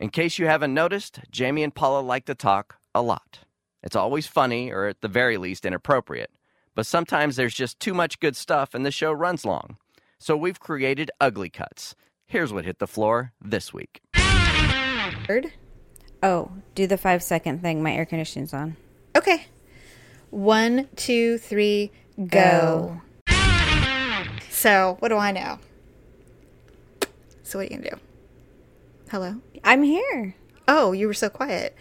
In case you haven't noticed, Jamie and Paula like to talk a lot. It's always funny, or at the very least, inappropriate. But sometimes there's just too much good stuff and the show runs long. So we've created Ugly Cuts. Here's what hit the floor this week. Oh, do the five second thing. My air conditioning's on. Okay. One, two, three, go. So, what do I know? So, what are you going to do? Hello? I'm here. Oh, you were so quiet.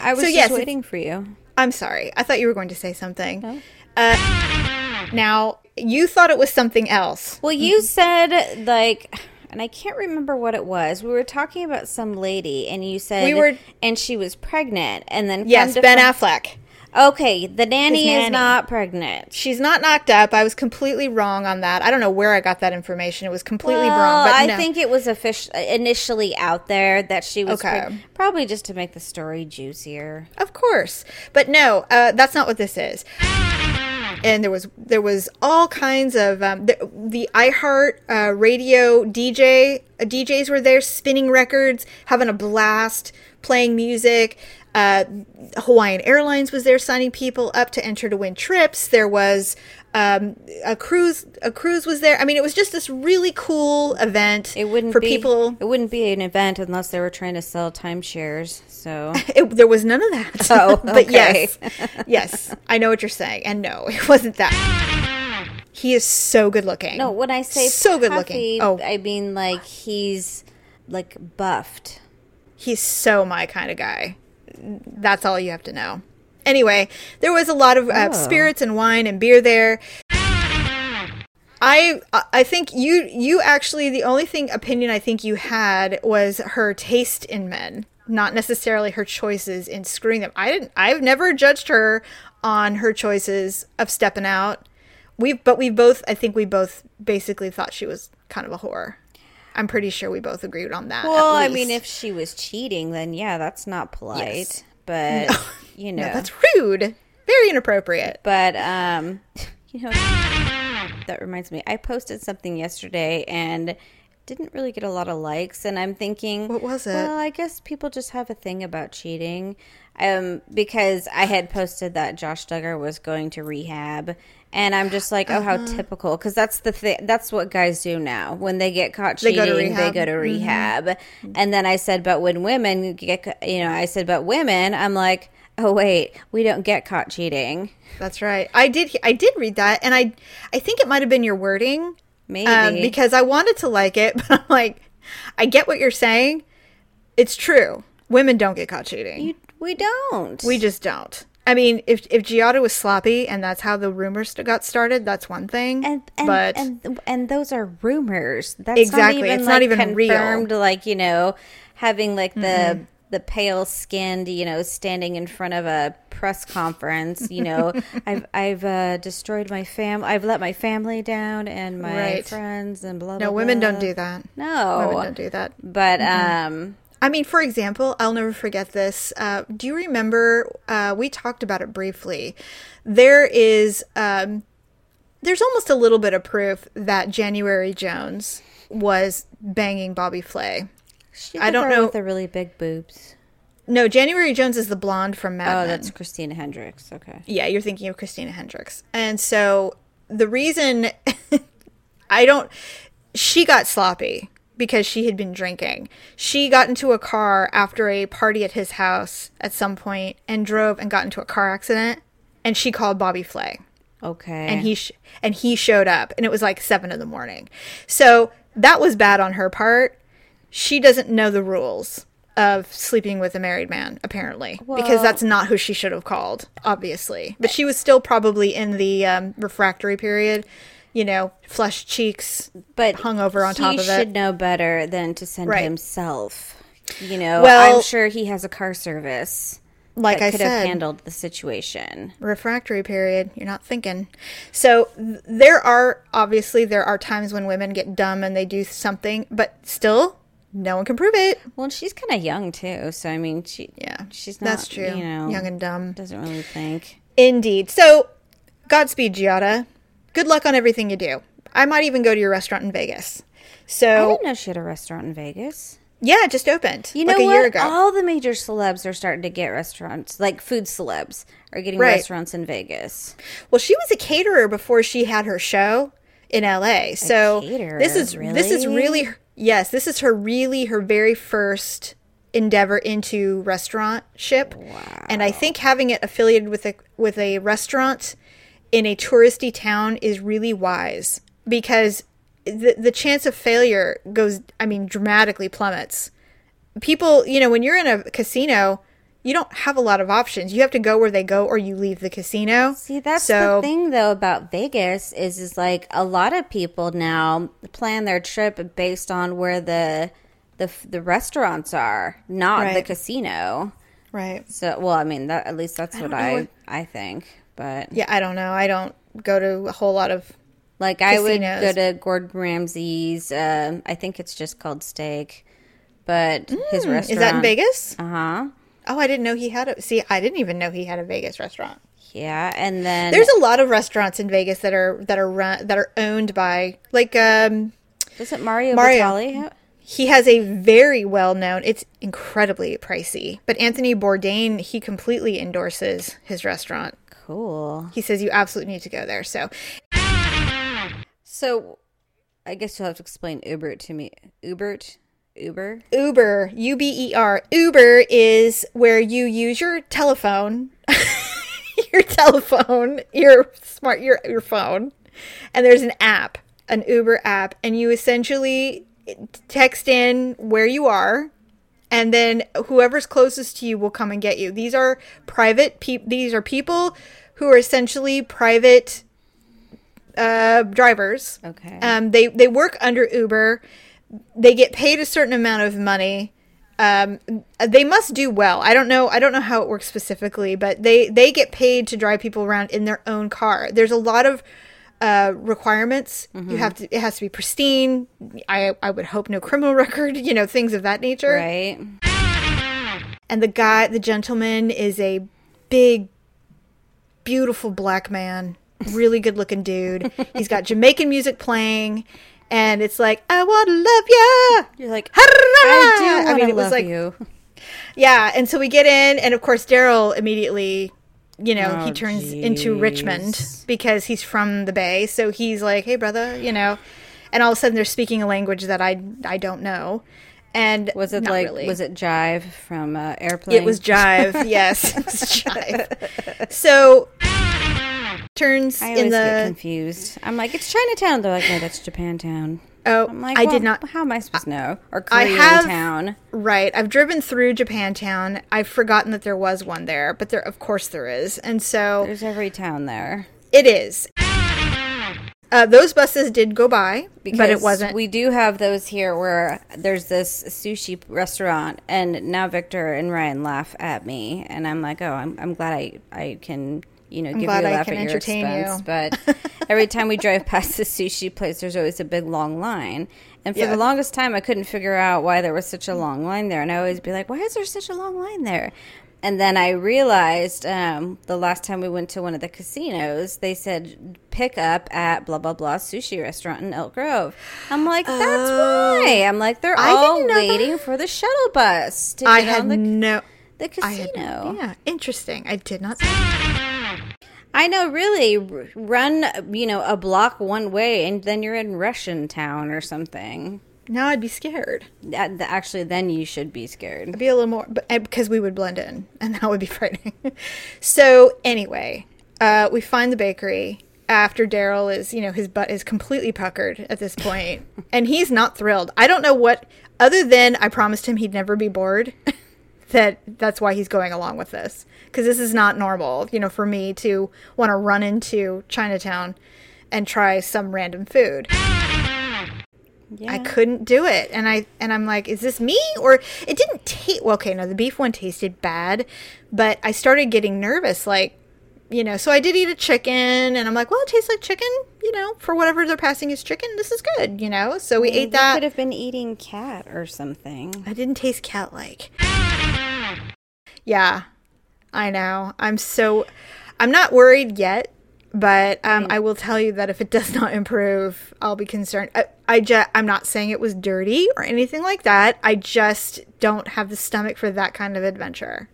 I was So, just yes, waiting for you. I'm sorry. I thought you were going to say something. Uh, now, you thought it was something else. Well, you said like, and I can't remember what it was. We were talking about some lady, and you said We were- and she was pregnant, and then Yes, Ben fin- Affleck. Okay, the nanny, His is not pregnant. She's not knocked up. I was completely wrong on that. I don't know where I got that information. It was completely well, wrong. But I no. think it was official initially out there that she was Okay. preg- probably just to make the story juicier. Of course, but no, uh, that's not what this is. And there was there was all kinds of um, the, the iHeart uh, radio DJ uh, DJs were there spinning records, having a blast, playing music. Uh, Hawaiian Airlines was there signing people up to enter to win trips. There was um, a cruise. A cruise was there. I mean, it was just this really cool event. It wouldn't for be, people. It wouldn't be an event unless they were trying to sell timeshares. So It, there was none of that. Oh, but yes, yes, I know what you're saying, and no, it wasn't that. He is so good looking. no, when I say so good looking. Oh, I mean like he's like buffed. he's so my kind of guy. That's all you have to know. Anyway, there was a lot of uh, Oh. spirits and wine and beer there. I I think you you actually the only thing opinion I think you had was her taste in men, not necessarily her choices in screwing them. I didn't I've never judged her on her choices of stepping out. We but we both I think we both basically thought she was kind of a whore. I'm pretty sure we both agreed on that. Well, I mean, if she was cheating, then yeah, that's not polite. Yes. But you know, No, that's rude. Very inappropriate. but um, you know, that reminds me. I posted something yesterday and didn't really get a lot of likes, and I'm thinking, What was it? Well, I guess people just have a thing about cheating. Um, because I had posted that Josh Duggar was going to rehab, and I'm just like, oh, how Uh-huh. typical. Because that's the thing. That's what guys do now. When they get caught They cheating, go to they rehab. go to rehab. And then I said, but when women get, you know, I said, but women, I'm like, oh wait, we don't get caught cheating. That's right. I did. I did read that, and I, I think it might have been your wording, Maybe um, because I wanted to like it, but I'm like, I get what you're saying. It's true. Women don't get caught cheating. You- we don't. we just don't. I mean, if if Giada was sloppy and that's how the rumors got started, that's one thing. and and, but and and those are rumors. That's Exactly. Not even, It's not like, even real. confirmed. Like you know, having like the the pale skinned, you know, standing in front of a press conference. You know, I've I've uh, destroyed my fam. I've let my family down and my Right. friends and blah. no, blah, No, women blah. don't do that. No, Women don't do that. But um, I mean, for example, I'll never forget this. Uh, do you remember? Uh, we talked about it briefly. There is, um, there's almost a little bit of proof that January Jones was banging Bobby Flay. she's I don't know- with the really big boobs. No, January Jones is the blonde from Mad Oh, Men. that's Christina Hendricks. Okay. Yeah, you're thinking of Christina Hendricks. And so the reason I don't she got sloppy because she had been drinking. She got into a car after a party at his house at some point and drove and got into a car accident and she called Bobby Flay Okay. and he sh- and he showed up and it was like 7 in the morning. So that was bad on her part. She doesn't know the rules of sleeping with a married man apparently because that's not who she should have called obviously but she was still probably in the um, refractory period you know flushed cheeks but hung over on top of it. should it know better than to send Right. himself. You know, Well- I'm sure he has a car service like that i could have said handled the situation. refractory period you're not thinking so there are obviously there are times when women get dumb and they do something but still no one can prove it Well, she's kind of young too, so I mean, she yeah she's not. that's true You know, young and dumb doesn't really think. Indeed. So, Godspeed, Giada. Good luck on everything you do. I might even go to your restaurant in Vegas. So I didn't know she had a restaurant in Vegas. Yeah, it just opened You know like a what? year ago. All the major celebs are starting to get restaurants, like food celebs are getting Right. restaurants in Vegas. Well, she was a caterer before she had her show in LA. So caterer, this is this is really? really yes, this is her really her very first endeavor into restaurant ship. And I think having it affiliated with a with a restaurant in a touristy town is really wise because the the chance of failure goes I mean dramatically plummets. People, you know, when you're in a casino, you don't have a lot of options. You have to go where they go or you leave the casino. See, that's So- the thing though about Vegas is is like a lot of people now plan their trip based on where the the the restaurants are, not the casino. Right. So, well, I mean, that at least that's what I what- I think. But Yeah, I don't know. I don't go to a whole lot of. like, I would Casinos. go to Gordon Ramsay's. Um, I think it's just called Steak, but his restaurant Is that in Vegas? Uh huh. Oh, I didn't know he had a. See, I didn't even know he had a Vegas restaurant. Yeah, and then There's a lot of restaurants in Vegas that are that are run that are owned by like um does it Mario, Mario. Batali? ha- he has a very well known it's incredibly pricey but anthony bourdain he completely endorses his restaurant Cool. he says you absolutely need to go there so So, I guess you'll have to explain Uber to me. Uber. uber u-b-e-r uber is where you use your telephone your telephone your smart your, your phone and there's an app an uber app and you essentially text in where you are and then whoever's closest to you will come and get you these are private pe- these are people who are essentially private uh, drivers Okay. um, they they work under Uber. They get paid a certain amount of money. Um, they must do well. I don't know. I don't know how it works specifically, but they they get paid to drive people around in their own car. There's a lot of uh, requirements. You have to. It has to be pristine. I I would hope no criminal record. You know things of that nature. right. And the guy, the gentleman, is a big, beautiful black man, really good looking dude. He's got Jamaican music playing, and it's like, I want to love you. You're like, I I do I mean, it was like, you. yeah. And so we get in, and of course, Daryl immediately, you know, Oh, he turns into Richmond because he's from the Bay. So he's like, hey, brother, you know. And all of a sudden, they're speaking a language that I I don't know. And Was it like, really. was it Jive from uh, Airplane? It was jive. yes, it was jive. So turns I in always get confused. I'm like, it's Chinatown. They're like, no, that's Japantown. Oh, like, I well, did not. How am I supposed to know? Or I Korean have- Town. Right, I've driven through Japantown. I've forgotten that there was one there, but there, of course, there is, and so There's every town there. it is. Uh, those buses did go by, but it wasn't. We do have those here where there's this sushi restaurant, and now Victor and Ryan laugh at me, and I'm like, oh, I'm, I'm glad I I can you know give you a laugh at your expense. you. But every time we drive past the sushi place, there's always a big long line, and for Yeah. the longest time, I couldn't figure out why there was such a long line there, and I always be like, why is there such a long line there? And then I realized um, the last time we went to one of the casinos, they said pick up at blah blah blah sushi restaurant in Elk Grove. I'm like, that's why. I'm like, they're Oh. I all waiting for the shuttle bus to I get had on the, no. the I had casino. yeah, interesting. I did not. I know, really. Run, you know, a block one way, and then you're in Russian town or something. Now I'd be scared. Actually, then you should be scared. I'd be a little more, but because we would blend in, and that would be frightening. so anyway, uh, we find the bakery after Daryl is, you know, his butt is completely puckered at this point, and he's not thrilled. I don't know what, other than I promised him he'd never be bored. that that's why he's going along with this because this is not normal, you know, for me to want to run into Chinatown and try some random food. Yeah. I couldn't do it, and I and I'm like, is this me or it didn't taste? Well, okay, no, the beef one tasted bad, but I started getting nervous, like, you know. So I did eat a chicken, and I'm like, well, it tastes like chicken, you know, for whatever they're passing as chicken. This is good, you know. So we ate You that. could have been eating cat or something. I didn't taste cat like. Yeah, I know. I'm so. I'm not worried yet but um, I will tell you that if it does not improve, I'll be concerned. I, I just, I'm not saying it was dirty or anything like that. I just don't have the stomach for that kind of adventure.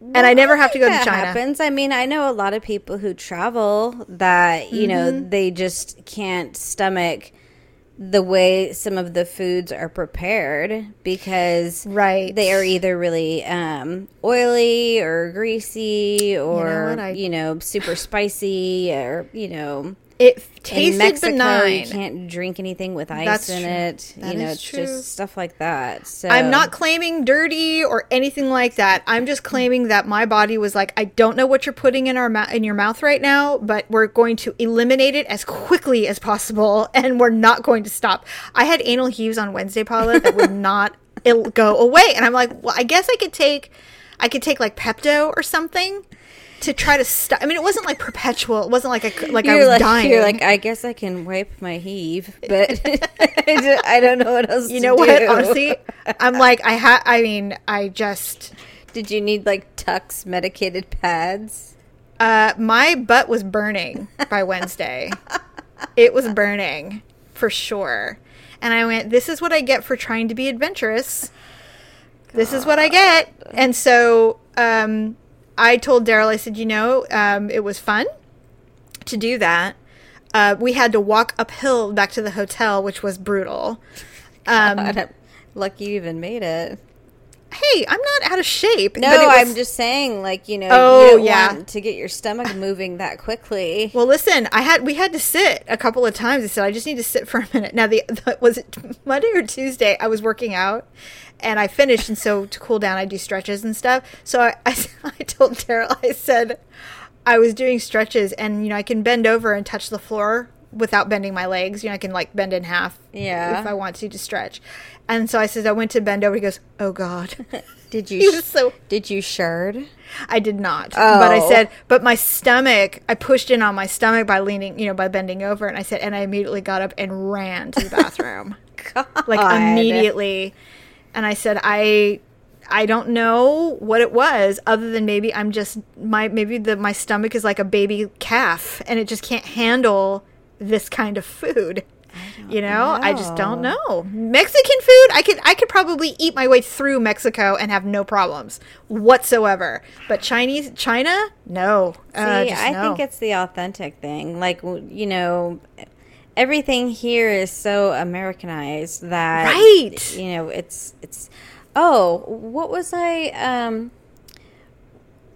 and I never have to go to China. happens. I mean, I know a lot of people who travel that you know Mm-hmm. they just can't stomach the way some of the foods are prepared because Right. they are either really um, oily or greasy or what? I- you know super spicy or you know It in tasted Mexico you can't drink anything with ice That's in true. it. That you know, it's true. just stuff like that. So I'm not claiming dirty or anything like that. I'm just claiming that my body was like, I don't know what you're putting in our mou- in your mouth right now, but we're going to eliminate it as quickly as possible, and we're not going to stop. I had anal heaves on Wednesday, Paula, that would not go away, and I'm like, well, I guess I could take, I could take like Pepto or something to try to stop. I mean, it wasn't like perpetual. It wasn't like a, like I You're was like, dying. You're like, I guess I can wipe my heave, but I don't- I don't know what else. you know what? do. Honestly, I'm like, I had. I mean, I just. did you need like Tucks medicated pads? Uh, my butt was burning by Wednesday. it was burning for sure. And I went, this is what I get for trying to be adventurous. This is what I get. And so um, I told Daryl, I said, you know, um, it was fun to do that. Uh, we had to walk uphill back to the hotel, which was brutal. Um, God, lucky you even made it. Hey, I'm not out of shape. No, but was- I'm just saying, like you know, Oh, you don't yeah. want to get your stomach moving that quickly. Well, listen, I had we had to sit a couple of times. I said I just need to sit for a minute. Now, the, the was it Monday or Tuesday? I was working out, and I finished, and so to cool down, I do stretches and stuff. So I I, I told Daryl, I said I was doing stretches, and you know I can bend over and touch the floor without bending my legs. You know I can like bend in half, Yeah. if I want to to stretch. And so I said I went to bend over. He goes, "Oh God." Did you? He was so did you shard? I did not. Oh. But I Oh. said, but my stomach, I pushed in on my stomach by leaning, you know, by bending over. And I said, and I immediately got up and ran to the bathroom. like immediately. And I said, I. I don't know what it was, other than maybe I'm just my maybe the my stomach is like a baby calf, and it just can't handle this kind of food. You know, I just don't know. Mexican food, I could I could probably eat my way through Mexico and have no problems whatsoever. But Chinese China, no. Uh, See, just I no. think it's the authentic thing. Like, you know, everything here is so Americanized that Right. You know, it's it's. Oh, what was I? Um,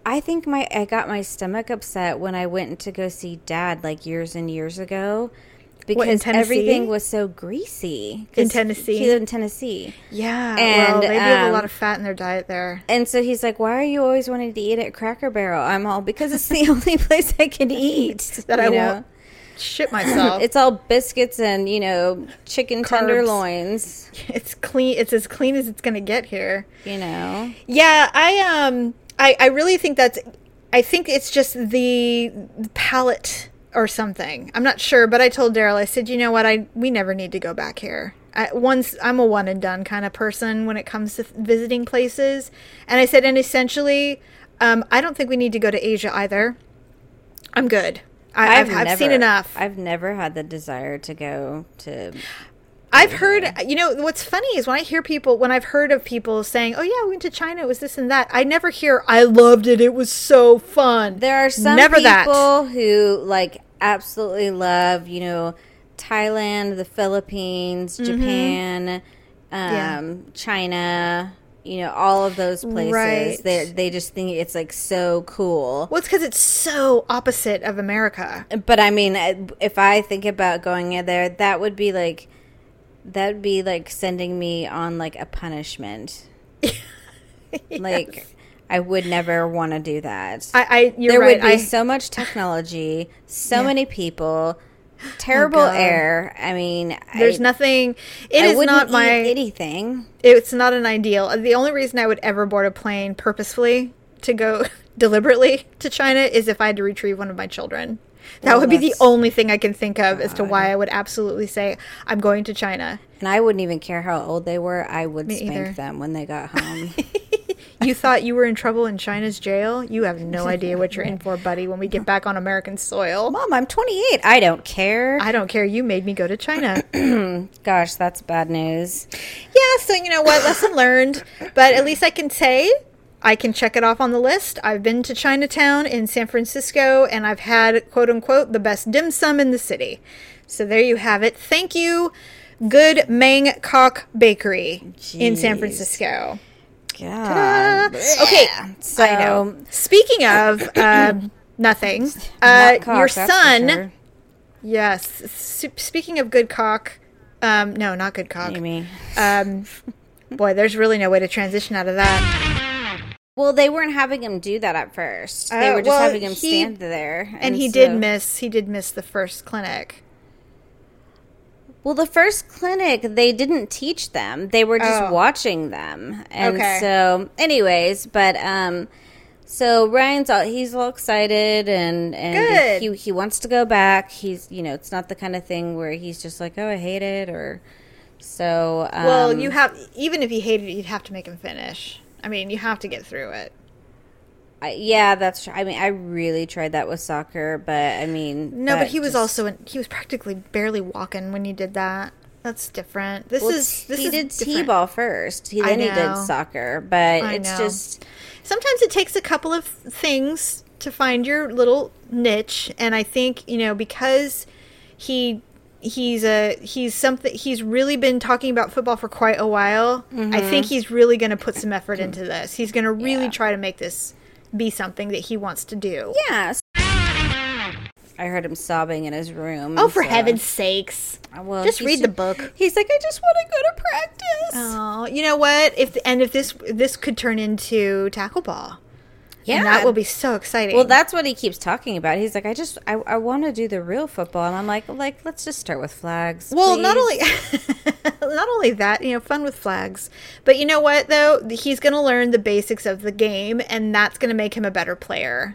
I think my I got my stomach upset when I went to go see Dad like years and years ago. Because Tennessee? everything was so greasy In Tennessee? he lived in Tennessee, yeah. and, well, they do have a um, lot of fat in their diet there. and so he's like, "Why are you always wanting to eat at Cracker Barrel?" I'm all because it's the only place I can eat That I know? won't shit myself. It's all biscuits and you know chicken Carbs. tenderloins. it's clean. It's as clean as it's gonna get here. You know, Yeah, I um, I I really think that's. I think it's just the palate or something. I'm not sure, but I told Daryl. I said, you know what? I we never need to go back here. I, once I'm a one and done kind of person when it comes to visiting places, and I said, and essentially, um, I don't think we need to go to Asia either. I'm good. I, I've, I've seen enough. I've never had the desire to go to. I've heard, you know, what's funny is when I hear people, when I've heard of people saying, oh, yeah, we went to China, it was this and that, I never hear, I loved it, it was so fun. There are some Never that. people who like absolutely love you know Thailand, the Philippines, Japan, um, Mm-hmm. Yeah. China. You know all of those places. Right. They they just think it's like so cool. Well, it's because it's so opposite of America. But I mean, if I think about going in there, that would be like that would be like sending me on like a punishment. Like I would never want to do that. I, I you're right. there right. would be I, so much technology, so Yeah. many people, oh terrible God. air. I mean, there's I, nothing. It is not my. anything. It's not an ideal. Uh, the only reason I would ever board a plane purposefully to go deliberately to China is if I had to retrieve one of my children. That Well, would be the only thing I can think of as to why I would absolutely say I'm going to China. And I wouldn't even care how old they were. I would Me spank either. them when they got home. you thought you were in trouble in China's jail? You have no idea what you're in for, buddy, when we get back on American soil. Mom, I'm 28. I don't care. I don't care. You made me go to China. Gosh, that's bad news. yeah, so you know what? Lesson learned. But at least I can say I can check it off on the list. I've been to Chinatown in San Francisco and I've had, quote unquote, the best dim sum in the city. So there you have it. Thank you, Good Mong Kok Bakery in San Francisco. God. Okay, So, know. Speaking of uh, nothing, uh, cock, your son, sure. yes. s- Speaking of good cock, um, no, not good cock. Amy. Um, boy, there's really no way to transition out of that. Well, they weren't having him do that at first. They Uh, were just well, having him he- stand there. And he did miss. He did miss the first clinic. Well, the first clinic, they didn't teach them. They were just Oh. watching them. And Okay. so, anyways, but, um, so Ryan's all, he's all excited and, and Good. he, he wants to go back. He's, you know, it's not the kind of thing where he's just like, oh, I hate it or so. Um, Well, you have even if he hated it, you'd have to make him finish. I mean, you have to get through it. I, yeah, that's true. I mean, I really tried that with soccer, but I mean, No, but he was just- also in, he was practically barely walking when you did that. That's different. This Well, is this he is did different. t-ball first. He then he did soccer, but I it's know. just Sometimes it takes a couple of things to find your little niche, and I think you know because he he's a he's something he's really been talking about football for quite a while. I think he's really going to put some effort into this. He's going to really Mm-hmm. Yeah. try to make this be something that he wants to do. yeah. I heard him sobbing in his room. Oh, for so- heaven's sakes! Well, Just read the book. He's like, I just want to go to practice. Oh, you know what? If and if this this could turn into tackle ball, yeah, and that will be so exciting. Well, that's what he keeps talking about. He's like, I just, I, I want to do the real football, and I'm like, like, let's just start with flags. Well, not only not only that, you know, fun with flags. But you know what though? He's going to learn the basics of the game and that's going to make him a better player.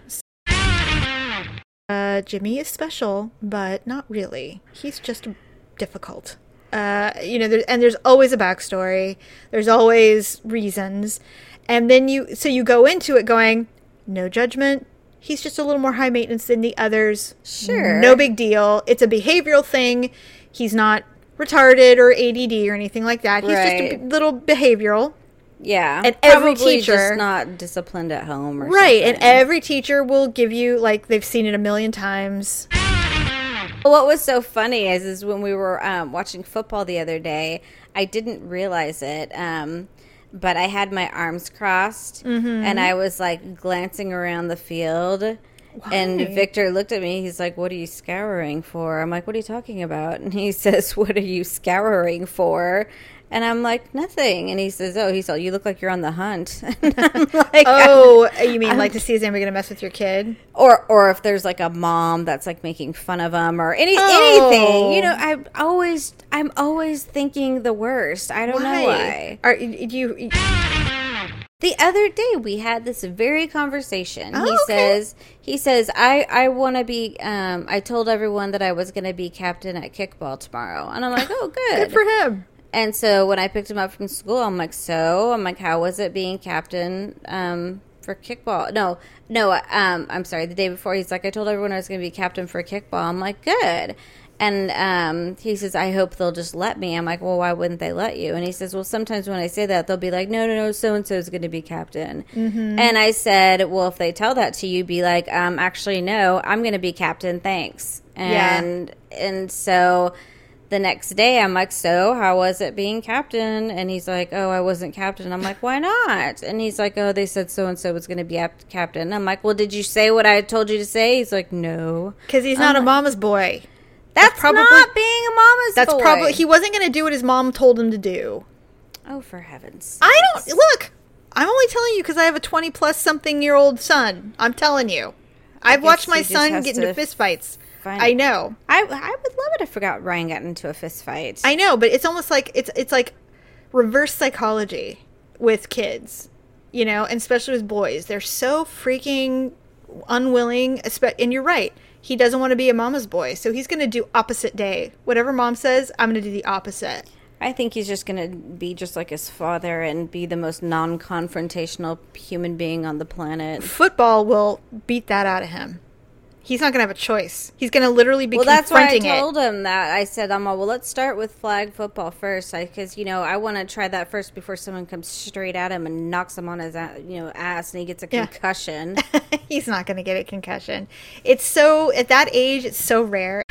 Uh Jimmy is special, but not really. He's just difficult. Uh, you know, there, and there's always a backstory. There's always reasons, and then you so you go into it going, no judgment. He's just a little more high maintenance than the others. Sure. no big deal. It's a behavioral thing. He's not retarded or ADD or anything like that. He's just a little behavioral. yeah, and every teacher- just not disciplined at home, or Right, and every teacher will give you like they've seen it a million times. What was so funny is, is when we were um, watching football the other day, I didn't realize it, um, but I had my arms crossed Mm-hmm. and I was like glancing around the field. And Victor looked at me. He's like, "What are you scouring for?" I'm like, "What are you talking about?" And he says, "What are you scouring for?" And I'm like, "Nothing." And he says, "Oh, he said you look like you're on the hunt." And I'm like, Oh, you mean like to see is anybody gonna mess with your kid? or or if there's like a mom that's like making fun of them or any Oh. anything you know i'm always i'm always thinking the worst i don't know why Are you? you the other day we had this very conversation Oh, he okay. says he says i i want to be um i told everyone that i was going to be captain at kickball tomorrow and i'm like oh good, good for him. And so when I picked him up from school, I'm like, so I'm like, how was it being captain um, for kickball? No, no, um, I'm sorry. The day before, he's like, I told everyone I was going to be captain for kickball. I'm like, good. And um, he says, I hope they'll just let me. I'm like, well, why wouldn't they let you? And he says, well, sometimes when I say that, they'll be like, no, no, no, so and so is going to be captain. And I said, well, if they tell that to you, be like, um, actually, no, I'm going to be captain. Thanks. Yeah. And and so the next day I'm like, So, how was it being captain? And he's like, Oh, I wasn't captain. I'm like, Why not? And he's like, Oh, they said so and so was going to be ap- captain. I'm like, Well, did you say what I told you to say? He's like, No. Because he's not a mama's boy. That's, probably- not being a mama's boy. That's boy. probably he wasn't going to do what his mom told him to do. Oh, for heaven's I don't look. I'm only telling you because I have a 20 plus something year old son. I'm telling you. I've watched my son get into fist I know. I, I would love it if I forgot Ryan got into a fist fight. I know, but it's almost like it's it's like reverse psychology with kids, you know, and especially with boys. They're so freaking unwilling. And you're right. He doesn't want to be a mama's boy, so he's going to do opposite day. Whatever mom says, I'm going to do the opposite. I think he's just going to be just like his father and be the most non confrontational human being on the planet. Football will beat that out of him. He's not going to have a choice. He's going to literally be well, that's why I told it. him that. I said, um, well, let's start with flag football first, because you know I want to try that first before someone comes straight at him and knocks him on his you know ass and he gets a Yeah. concussion. He's not going to get a concussion. It's so at that age, it's so rare.